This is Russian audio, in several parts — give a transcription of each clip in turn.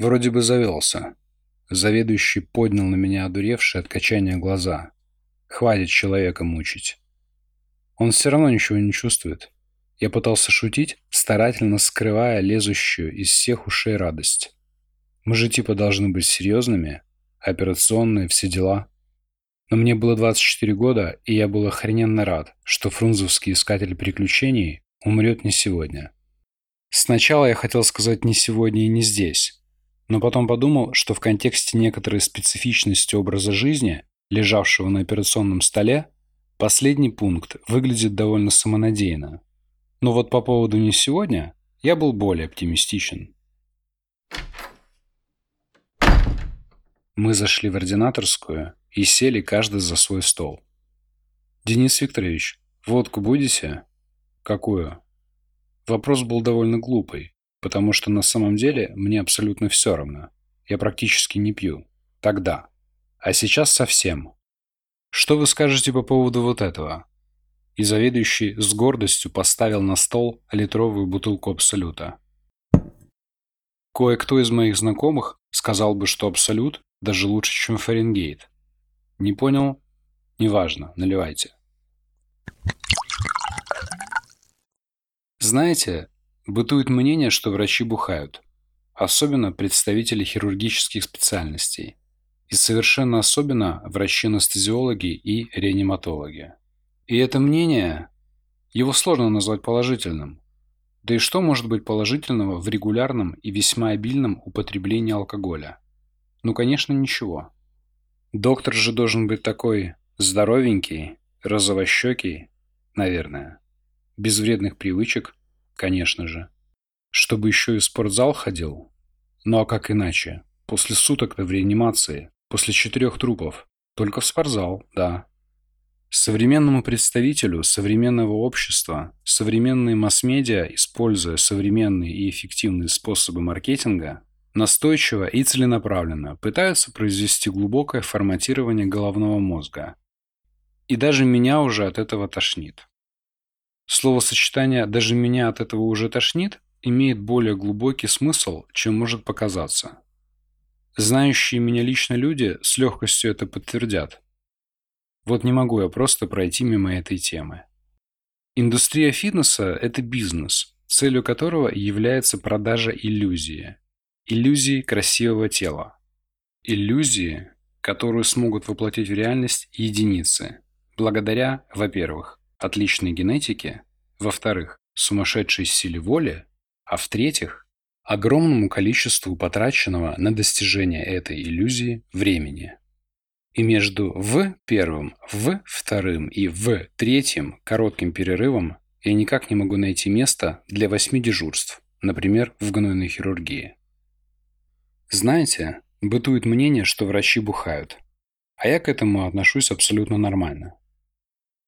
Вроде бы завелся. Заведующий поднял на меня одуревшие от качания глаза. Хватит человека мучить. Он все равно ничего не чувствует. Я пытался шутить, старательно скрывая лезущую из всех ушей радость. Мы же типа должны быть серьезными, операционные, все дела. Но мне было 24 года, и я был охрененно рад, что фрунзовский искатель приключений умрет не сегодня. Сначала я хотел сказать не сегодня и не здесь, но потом подумал, что в контексте некоторой специфичности образа жизни, лежавшего на операционном столе, последний пункт выглядит довольно самонадеянно. Но вот по поводу не сегодня я был более оптимистичен. Мы зашли в ординаторскую и сели каждый за свой стол. «Денис Викторович, водку будете?» «Какую?» Вопрос был довольно глупый, потому что на самом деле мне абсолютно все равно. Я практически не пью. Тогда. А сейчас совсем. Что вы скажете по поводу вот этого? И заведующий с гордостью поставил на стол литровую бутылку Абсолюта. Кое-кто из моих знакомых сказал бы, что Абсолют даже лучше, чем Фаренгейт. Не понял? Неважно, наливайте. Знаете, бытует мнение, что врачи бухают. Особенно представители хирургических специальностей. И совершенно особенно врачи-анестезиологи и реаниматологи. И это мнение, его сложно назвать положительным. Да и что может быть положительного в регулярном и весьма обильном употреблении алкоголя? Ну, конечно, ничего. Доктор же должен быть такой здоровенький, розовощекий, наверное. Без вредных привычек, конечно же. Чтобы еще и в спортзал ходил? Ну а как иначе? После суток-то в реанимации, после четырех трупов. Только в спортзал, да. Современному представителю современного общества современные масс-медиа, используя современные и эффективные способы маркетинга, настойчиво и целенаправленно пытаются произвести глубокое форматирование головного мозга. И даже меня уже от этого тошнит. Словосочетание «даже меня от этого уже тошнит» имеет более глубокий смысл, чем может показаться. Знающие меня лично люди с легкостью это подтвердят. Вот не могу я просто пройти мимо этой темы. Индустрия фитнеса – это бизнес, целью которого является продажа иллюзии. Иллюзии красивого тела. Иллюзии, которую смогут воплотить в реальность единицы, благодаря, во-первых, отличной генетике, во-вторых, сумасшедшей силе воли, а в-третьих, огромному количеству потраченного на достижение этой иллюзии времени. И между «в» первым, «в» вторым и «в» третьим коротким перерывом я никак не могу найти место для восьми дежурств, например, в гнойной хирургии. Знаете, бытует мнение, что врачи бухают. А я к этому отношусь абсолютно нормально.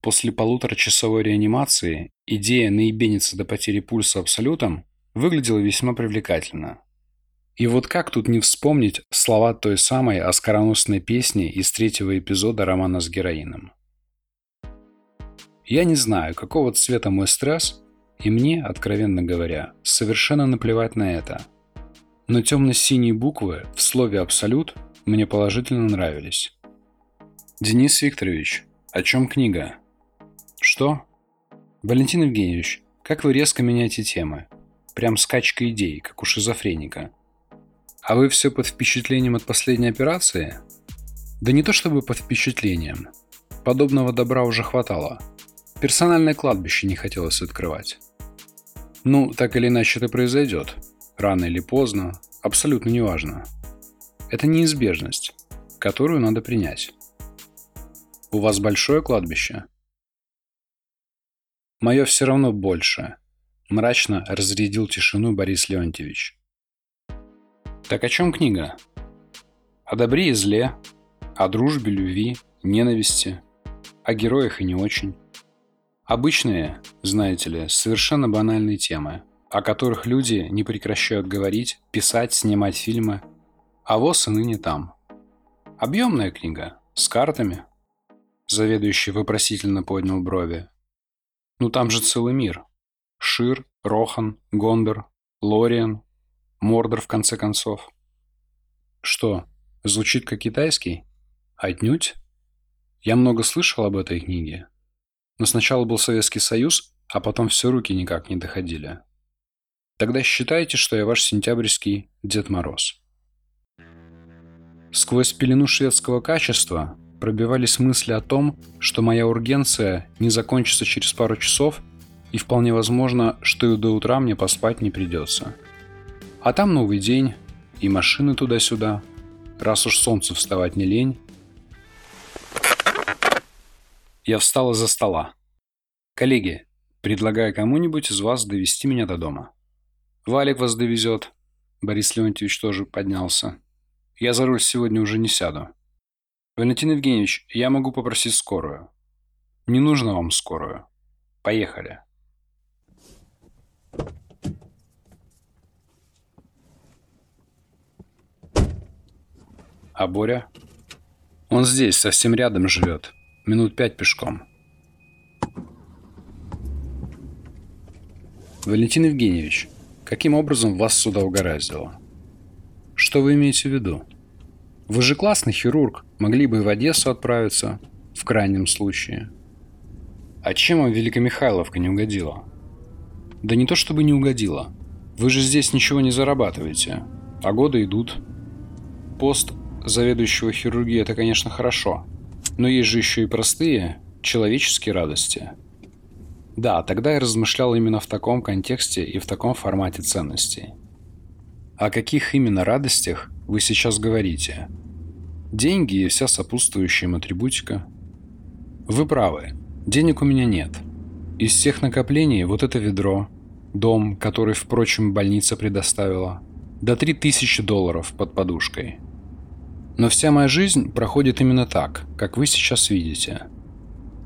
После полуторачасовой реанимации идея наебениться до потери пульса абсолютом выглядела весьма привлекательно. И вот как тут не вспомнить слова той самой оскароносной песни из третьего эпизода романа с героином. Я не знаю, какого цвета мой стресс, и мне, откровенно говоря, совершенно наплевать на это. Но темно-синие буквы в слове «абсолют» мне положительно нравились. Денис Викторович, о чем книга? Что? Валентин Евгеньевич, как вы резко меняете темы? Прям скачка идей, как у шизофреника. А вы все под впечатлением от последней операции? Да не то чтобы под впечатлением. Подобного добра уже хватало. Персональное кладбище не хотелось открывать. Ну, так или иначе это произойдет. Рано или поздно, абсолютно неважно. Это неизбежность, которую надо принять. У вас большое кладбище? Мое все равно больше. Мрачно разрядил тишину Борис Леонтьевич. Так о чем книга? О добре и зле, о дружбе, любви, ненависти, о героях и не очень. Обычные, знаете ли, совершенно банальные темы, о которых люди не прекращают говорить, писать, снимать фильмы. А воз и ныне там. Объемная книга, с картами. Заведующий вопросительно поднял брови. Ну там же целый мир. Шир, Рохан, Гондор, Лориан, Мордор, в конце концов. Что, звучит как китайский? Отнюдь. Я много слышал об этой книге. Но сначала был Советский Союз, а потом все руки никак не доходили. Тогда считайте, что я ваш сентябрьский Дед Мороз. Сквозь пелену шведского качества пробивались мысли о том, что моя ургенция не закончится через пару часов, и вполне возможно, что и до утра мне поспать не придется. А там новый день, и машины туда-сюда. Раз уж солнце вставать не лень. Я встал из-за стола. Коллеги, предлагаю кому-нибудь из вас довести меня до дома. Валик вас довезет. Борис Леонтьевич тоже поднялся. Я за руль сегодня уже не сяду. Валентин Евгеньевич, я могу попросить скорую. Не нужно вам скорую. Поехали. А Боря? Он здесь, совсем рядом живет. Минут пять пешком. Валентин Евгеньевич, каким образом вас сюда угораздило? Что вы имеете в виду? Вы же классный хирург, могли бы и в Одессу отправиться, в крайнем случае. А чем вам Великомихайловка не угодила? Да не то чтобы не угодила. Вы же здесь ничего не зарабатываете, а годы идут. Пост заведующего хирургии – это, конечно, хорошо, но есть же еще и простые, человеческие радости. Да, тогда я размышлял именно в таком контексте и в таком формате ценностей. О каких именно радостях вы сейчас говорите? Деньги и вся сопутствующая им атрибутика? Вы правы, денег у меня нет. Из всех накоплений вот это ведро, дом, который, впрочем, больница предоставила, до 3000 долларов под подушкой – но вся моя жизнь проходит именно так, как вы сейчас видите.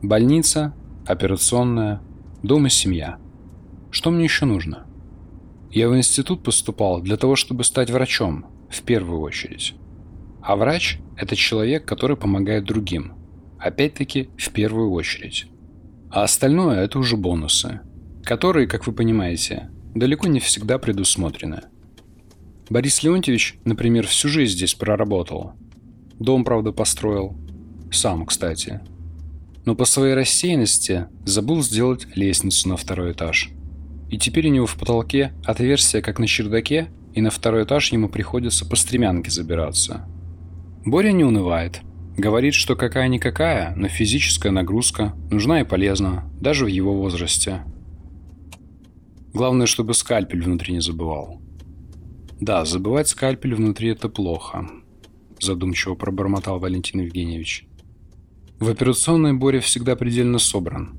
Больница, операционная, дом и семья. Что мне еще нужно? Я в институт поступал для того, чтобы стать врачом, в первую очередь. А врач – это человек, который помогает другим. Опять-таки, в первую очередь. А остальное – это уже бонусы, которые, как вы понимаете, далеко не всегда предусмотрены. Борис Леонтьевич, например, всю жизнь здесь проработал, Дом, правда, построил. Сам, кстати. Но по своей рассеянности забыл сделать лестницу на второй этаж. И теперь у него в потолке отверстие, как на чердаке, и на второй этаж ему приходится по стремянке забираться. Боря не унывает. Говорит, что какая-никакая, но физическая нагрузка нужна и полезна, даже в его возрасте. Главное, чтобы скальпель внутри не забывал. Да, забывать скальпель внутри – это плохо задумчиво пробормотал Валентин Евгеньевич. В операционной Боря всегда предельно собран.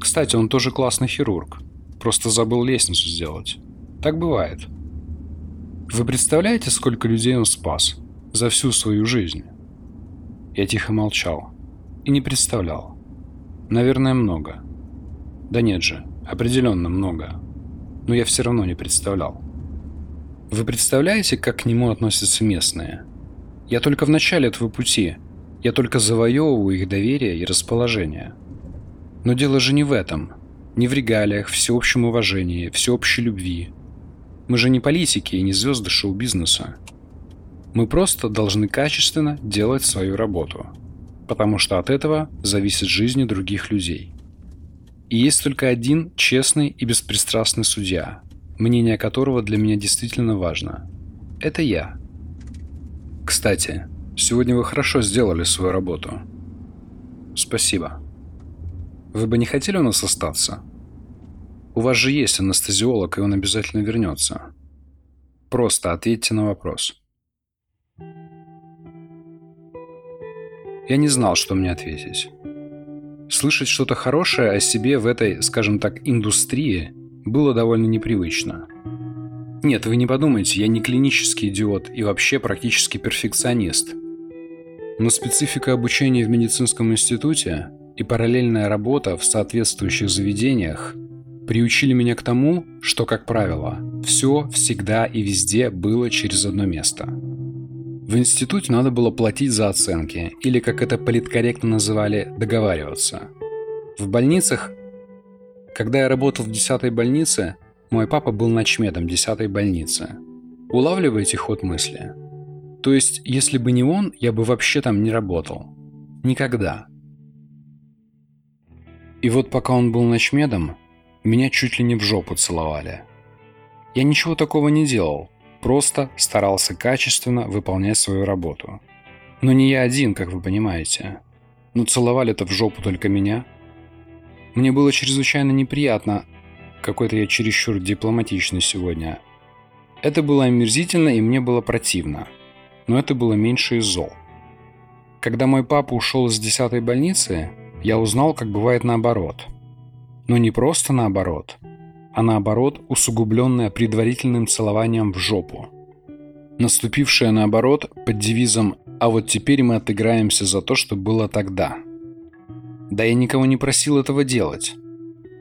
Кстати, он тоже классный хирург. Просто забыл лестницу сделать. Так бывает. Вы представляете, сколько людей он спас за всю свою жизнь? Я тихо молчал. И не представлял. Наверное, много. Да нет же, определенно много. Но я все равно не представлял. Вы представляете, как к нему относятся местные? Я только в начале этого пути. Я только завоевываю их доверие и расположение. Но дело же не в этом. Не в регалиях, всеобщем уважении, всеобщей любви. Мы же не политики и не звезды шоу-бизнеса. Мы просто должны качественно делать свою работу. Потому что от этого зависит жизнь других людей. И есть только один честный и беспристрастный судья, мнение которого для меня действительно важно. Это я. Кстати, сегодня вы хорошо сделали свою работу. Спасибо. Вы бы не хотели у нас остаться? У вас же есть анестезиолог, и он обязательно вернется. Просто ответьте на вопрос. Я не знал, что мне ответить. Слышать что-то хорошее о себе в этой, скажем так, индустрии было довольно непривычно. Нет, вы не подумайте, я не клинический идиот и вообще практически перфекционист. Но специфика обучения в медицинском институте и параллельная работа в соответствующих заведениях приучили меня к тому, что, как правило, все всегда и везде было через одно место. В институте надо было платить за оценки, или, как это политкорректно называли, договариваться. В больницах, когда я работал в 10 больнице, мой папа был начмедом 10-й больницы. Улавливаете ход мысли? То есть, если бы не он, я бы вообще там не работал. Никогда. И вот пока он был ночмедом, меня чуть ли не в жопу целовали. Я ничего такого не делал, просто старался качественно выполнять свою работу. Но не я один, как вы понимаете. Но целовали-то в жопу только меня. Мне было чрезвычайно неприятно, какой-то я чересчур дипломатичный сегодня. Это было омерзительно и мне было противно. Но это было меньше из зол. Когда мой папа ушел из десятой больницы, я узнал, как бывает наоборот. Но не просто наоборот, а наоборот усугубленное предварительным целованием в жопу. Наступившее наоборот под девизом «А вот теперь мы отыграемся за то, что было тогда». Да я никого не просил этого делать.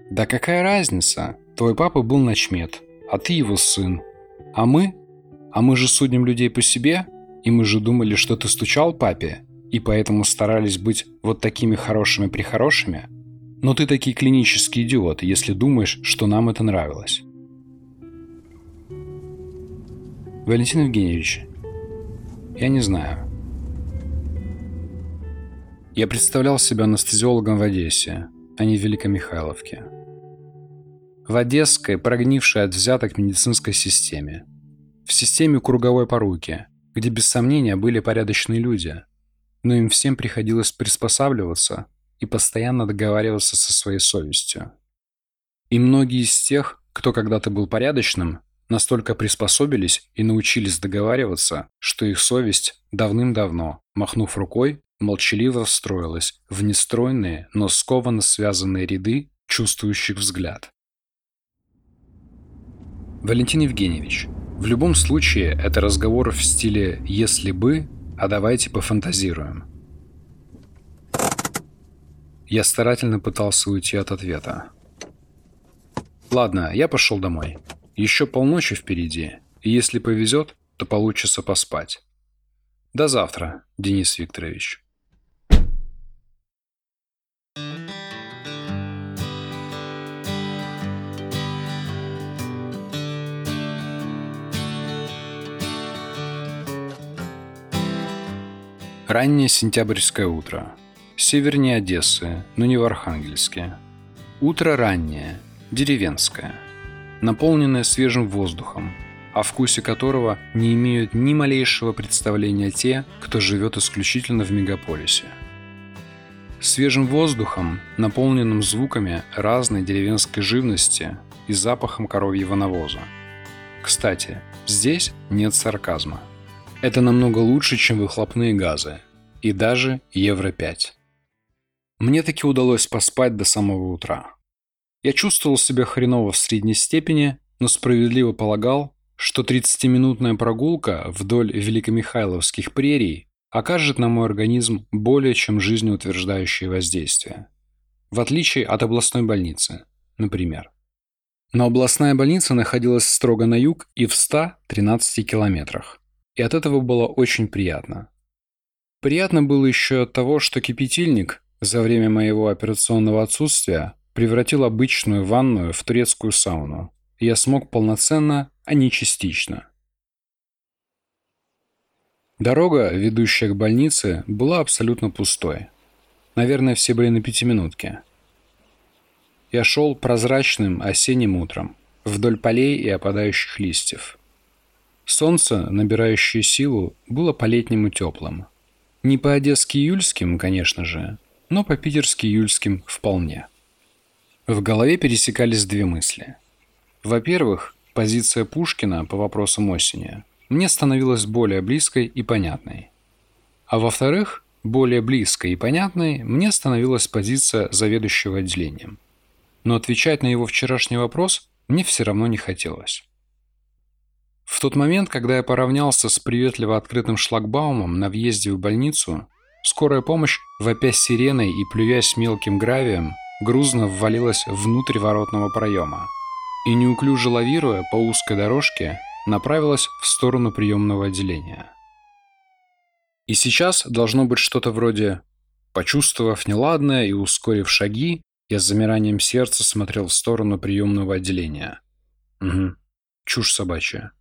Да какая разница? Твой папа был начмет, а ты его сын. А мы? А мы же судим людей по себе, и мы же думали, что ты стучал папе, и поэтому старались быть вот такими хорошими-прихорошими? Но ты таки клинический идиот, если думаешь, что нам это нравилось. Валентин Евгеньевич, я не знаю. Я представлял себя анестезиологом в Одессе, а не в Великомихайловке. В Одесской, прогнившей от взяток медицинской системе. В системе круговой поруки, где без сомнения были порядочные люди – но им всем приходилось приспосабливаться и постоянно договариваться со своей совестью. И многие из тех, кто когда-то был порядочным, настолько приспособились и научились договариваться, что их совесть давным-давно, махнув рукой, молчаливо встроилась в нестройные, но скованно связанные ряды чувствующих взгляд. Валентин Евгеньевич, в любом случае это разговор в стиле «если бы» А давайте пофантазируем. Я старательно пытался уйти от ответа. Ладно, я пошел домой. Еще полночи впереди, и если повезет, то получится поспать. До завтра, Денис Викторович. Раннее сентябрьское утро. Севернее Одессы, но не в Архангельске. Утро раннее, деревенское, наполненное свежим воздухом, о вкусе которого не имеют ни малейшего представления те, кто живет исключительно в мегаполисе. Свежим воздухом, наполненным звуками разной деревенской живности и запахом коровьего навоза. Кстати, здесь нет сарказма – это намного лучше, чем выхлопные газы. И даже Евро-5. Мне таки удалось поспать до самого утра. Я чувствовал себя хреново в средней степени, но справедливо полагал, что 30-минутная прогулка вдоль Великомихайловских прерий окажет на мой организм более чем жизнеутверждающее воздействие. В отличие от областной больницы, например. Но областная больница находилась строго на юг и в 113 километрах и от этого было очень приятно. Приятно было еще от того, что кипятильник за время моего операционного отсутствия превратил обычную ванную в турецкую сауну, я смог полноценно, а не частично. Дорога, ведущая к больнице, была абсолютно пустой. Наверное, все были на пятиминутке. Я шел прозрачным осенним утром, вдоль полей и опадающих листьев – Солнце, набирающее силу, было по-летнему теплым. Не по-одесски июльским, конечно же, но по-питерски июльским вполне. В голове пересекались две мысли. Во-первых, позиция Пушкина по вопросам осени мне становилась более близкой и понятной. А во-вторых, более близкой и понятной мне становилась позиция заведующего отделением. Но отвечать на его вчерашний вопрос мне все равно не хотелось. В тот момент, когда я поравнялся с приветливо открытым шлагбаумом на въезде в больницу, скорая помощь, вопя сиреной и плюясь мелким гравием, грузно ввалилась внутрь воротного проема и, неуклюже лавируя по узкой дорожке, направилась в сторону приемного отделения. И сейчас должно быть что-то вроде «почувствовав неладное и ускорив шаги, я с замиранием сердца смотрел в сторону приемного отделения». Угу. Чушь собачья.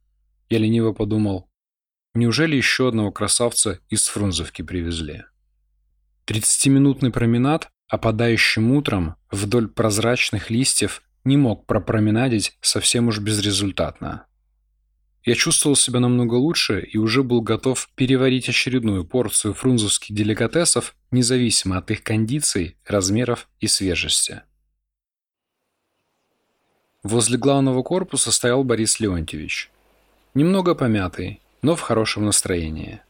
Я лениво подумал. Неужели еще одного красавца из Фрунзовки привезли? Тридцатиминутный променад, опадающим утром вдоль прозрачных листьев, не мог пропроменадить совсем уж безрезультатно. Я чувствовал себя намного лучше и уже был готов переварить очередную порцию фрунзовских деликатесов, независимо от их кондиций, размеров и свежести. Возле главного корпуса стоял Борис Леонтьевич. Немного помятый, но в хорошем настроении.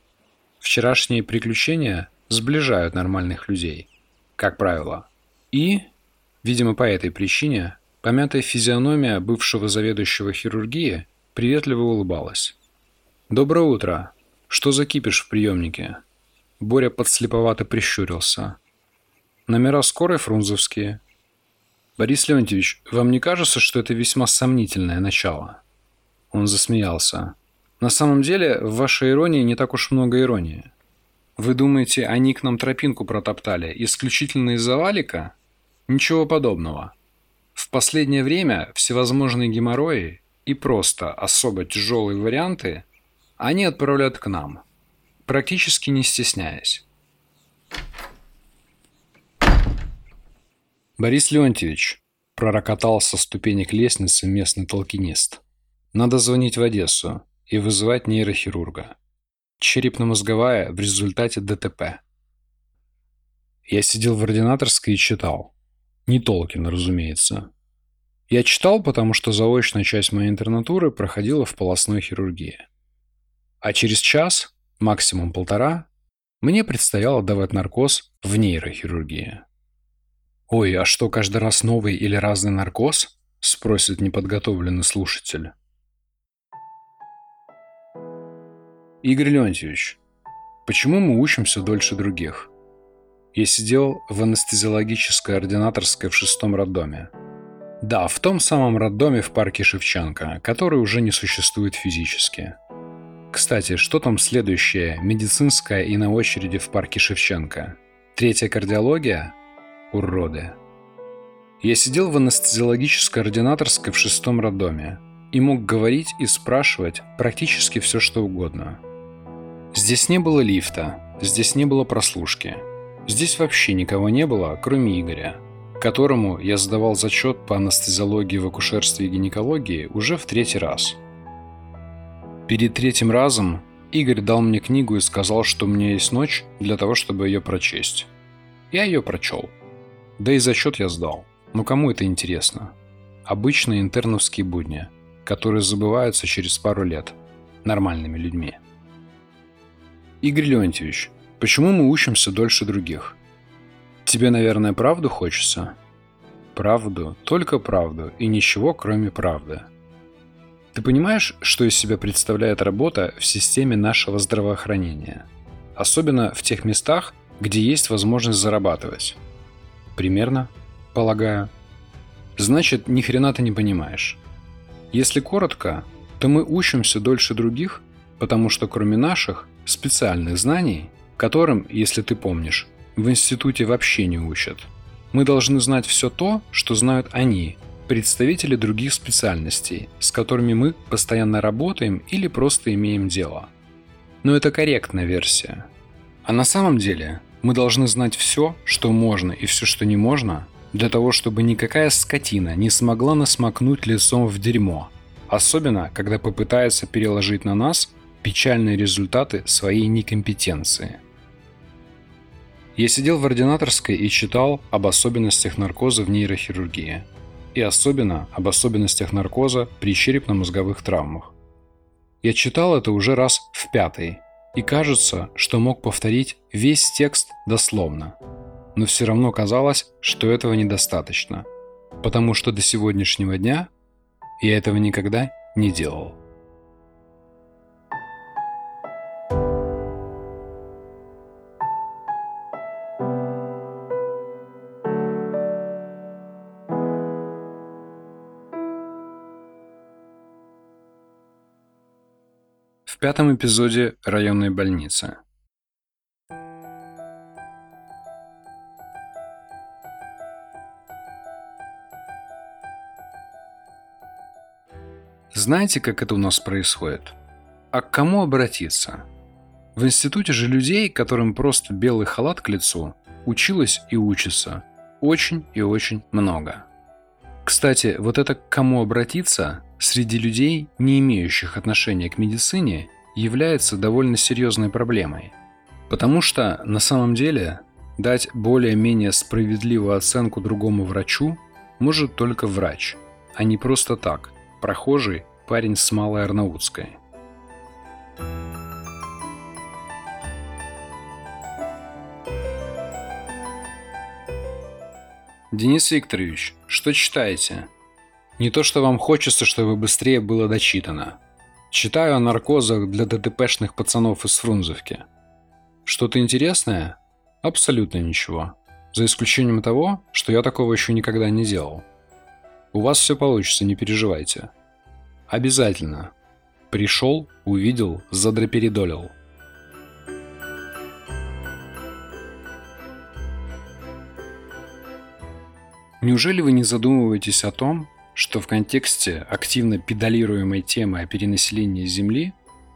Вчерашние приключения сближают нормальных людей, как правило. И, видимо, по этой причине, помятая физиономия бывшего заведующего хирургии приветливо улыбалась. «Доброе утро. Что за кипиш в приемнике?» Боря подслеповато прищурился. «Номера скорой фрунзовские». «Борис Леонтьевич, вам не кажется, что это весьма сомнительное начало?» Он засмеялся. «На самом деле, в вашей иронии не так уж много иронии. Вы думаете, они к нам тропинку протоптали исключительно из-за валика? Ничего подобного. В последнее время всевозможные геморрои и просто особо тяжелые варианты они отправляют к нам, практически не стесняясь. Борис Леонтьевич пророкотал со ступенек лестницы местный толкинист. Надо звонить в Одессу и вызывать нейрохирурга. Черепно-мозговая в результате ДТП. Я сидел в ординаторской и читал. Не Толкин, разумеется. Я читал, потому что заочная часть моей интернатуры проходила в полостной хирургии. А через час, максимум полтора, мне предстояло давать наркоз в нейрохирургии. «Ой, а что, каждый раз новый или разный наркоз?» – спросит неподготовленный слушатель. Игорь Леонтьевич, почему мы учимся дольше других? Я сидел в анестезиологической ординаторской в шестом роддоме – да, в том самом роддоме в парке Шевченко, который уже не существует физически. Кстати, что там следующее, медицинское и на очереди в парке Шевченко? Третья кардиология? Уроды. Я сидел в анестезиологической ординаторской в шестом роддоме и мог говорить и спрашивать практически все, что угодно. Здесь не было лифта, здесь не было прослушки. Здесь вообще никого не было, кроме Игоря – которому я задавал зачет по анестезиологии в акушерстве и гинекологии уже в третий раз. Перед третьим разом Игорь дал мне книгу и сказал, что у меня есть ночь для того, чтобы ее прочесть. Я ее прочел. Да и зачет я сдал. Но кому это интересно? Обычные интерновские будни, которые забываются через пару лет нормальными людьми. Игорь Леонтьевич, почему мы учимся дольше других? Тебе, наверное, правду хочется? Правду, только правду и ничего, кроме правды. Ты понимаешь, что из себя представляет работа в системе нашего здравоохранения? Особенно в тех местах, где есть возможность зарабатывать. Примерно, полагаю. Значит, ни хрена ты не понимаешь. Если коротко, то мы учимся дольше других, потому что кроме наших специальных знаний, которым, если ты помнишь, в институте вообще не учат. Мы должны знать все то, что знают они, представители других специальностей, с которыми мы постоянно работаем или просто имеем дело. Но это корректная версия. А на самом деле мы должны знать все, что можно и все, что не можно, для того, чтобы никакая скотина не смогла нас макнуть лицом в дерьмо, особенно когда попытается переложить на нас печальные результаты своей некомпетенции. Я сидел в ординаторской и читал об особенностях наркоза в нейрохирургии. И особенно об особенностях наркоза при черепно-мозговых травмах. Я читал это уже раз в пятый, и кажется, что мог повторить весь текст дословно. Но все равно казалось, что этого недостаточно, потому что до сегодняшнего дня я этого никогда не делал. Пятом эпизоде районной больницы. Знаете, как это у нас происходит? А к кому обратиться? В институте же людей, которым просто белый халат к лицу, училось и учится очень и очень много. Кстати, вот это к кому обратиться среди людей, не имеющих отношения к медицине, является довольно серьезной проблемой. Потому что на самом деле дать более-менее справедливую оценку другому врачу может только врач, а не просто так, прохожий парень с Малой Арнаутской. Денис Викторович, что читаете? Не то, что вам хочется, чтобы быстрее было дочитано. Читаю о наркозах для ДТПшных пацанов из Фрунзовки. Что-то интересное? Абсолютно ничего. За исключением того, что я такого еще никогда не делал. У вас все получится, не переживайте. Обязательно. Пришел, увидел, задраперидолил. Неужели вы не задумываетесь о том, что в контексте активно педалируемой темы о перенаселении Земли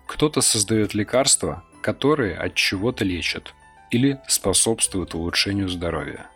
кто-то создает лекарства, которые от чего-то лечат или способствуют улучшению здоровья?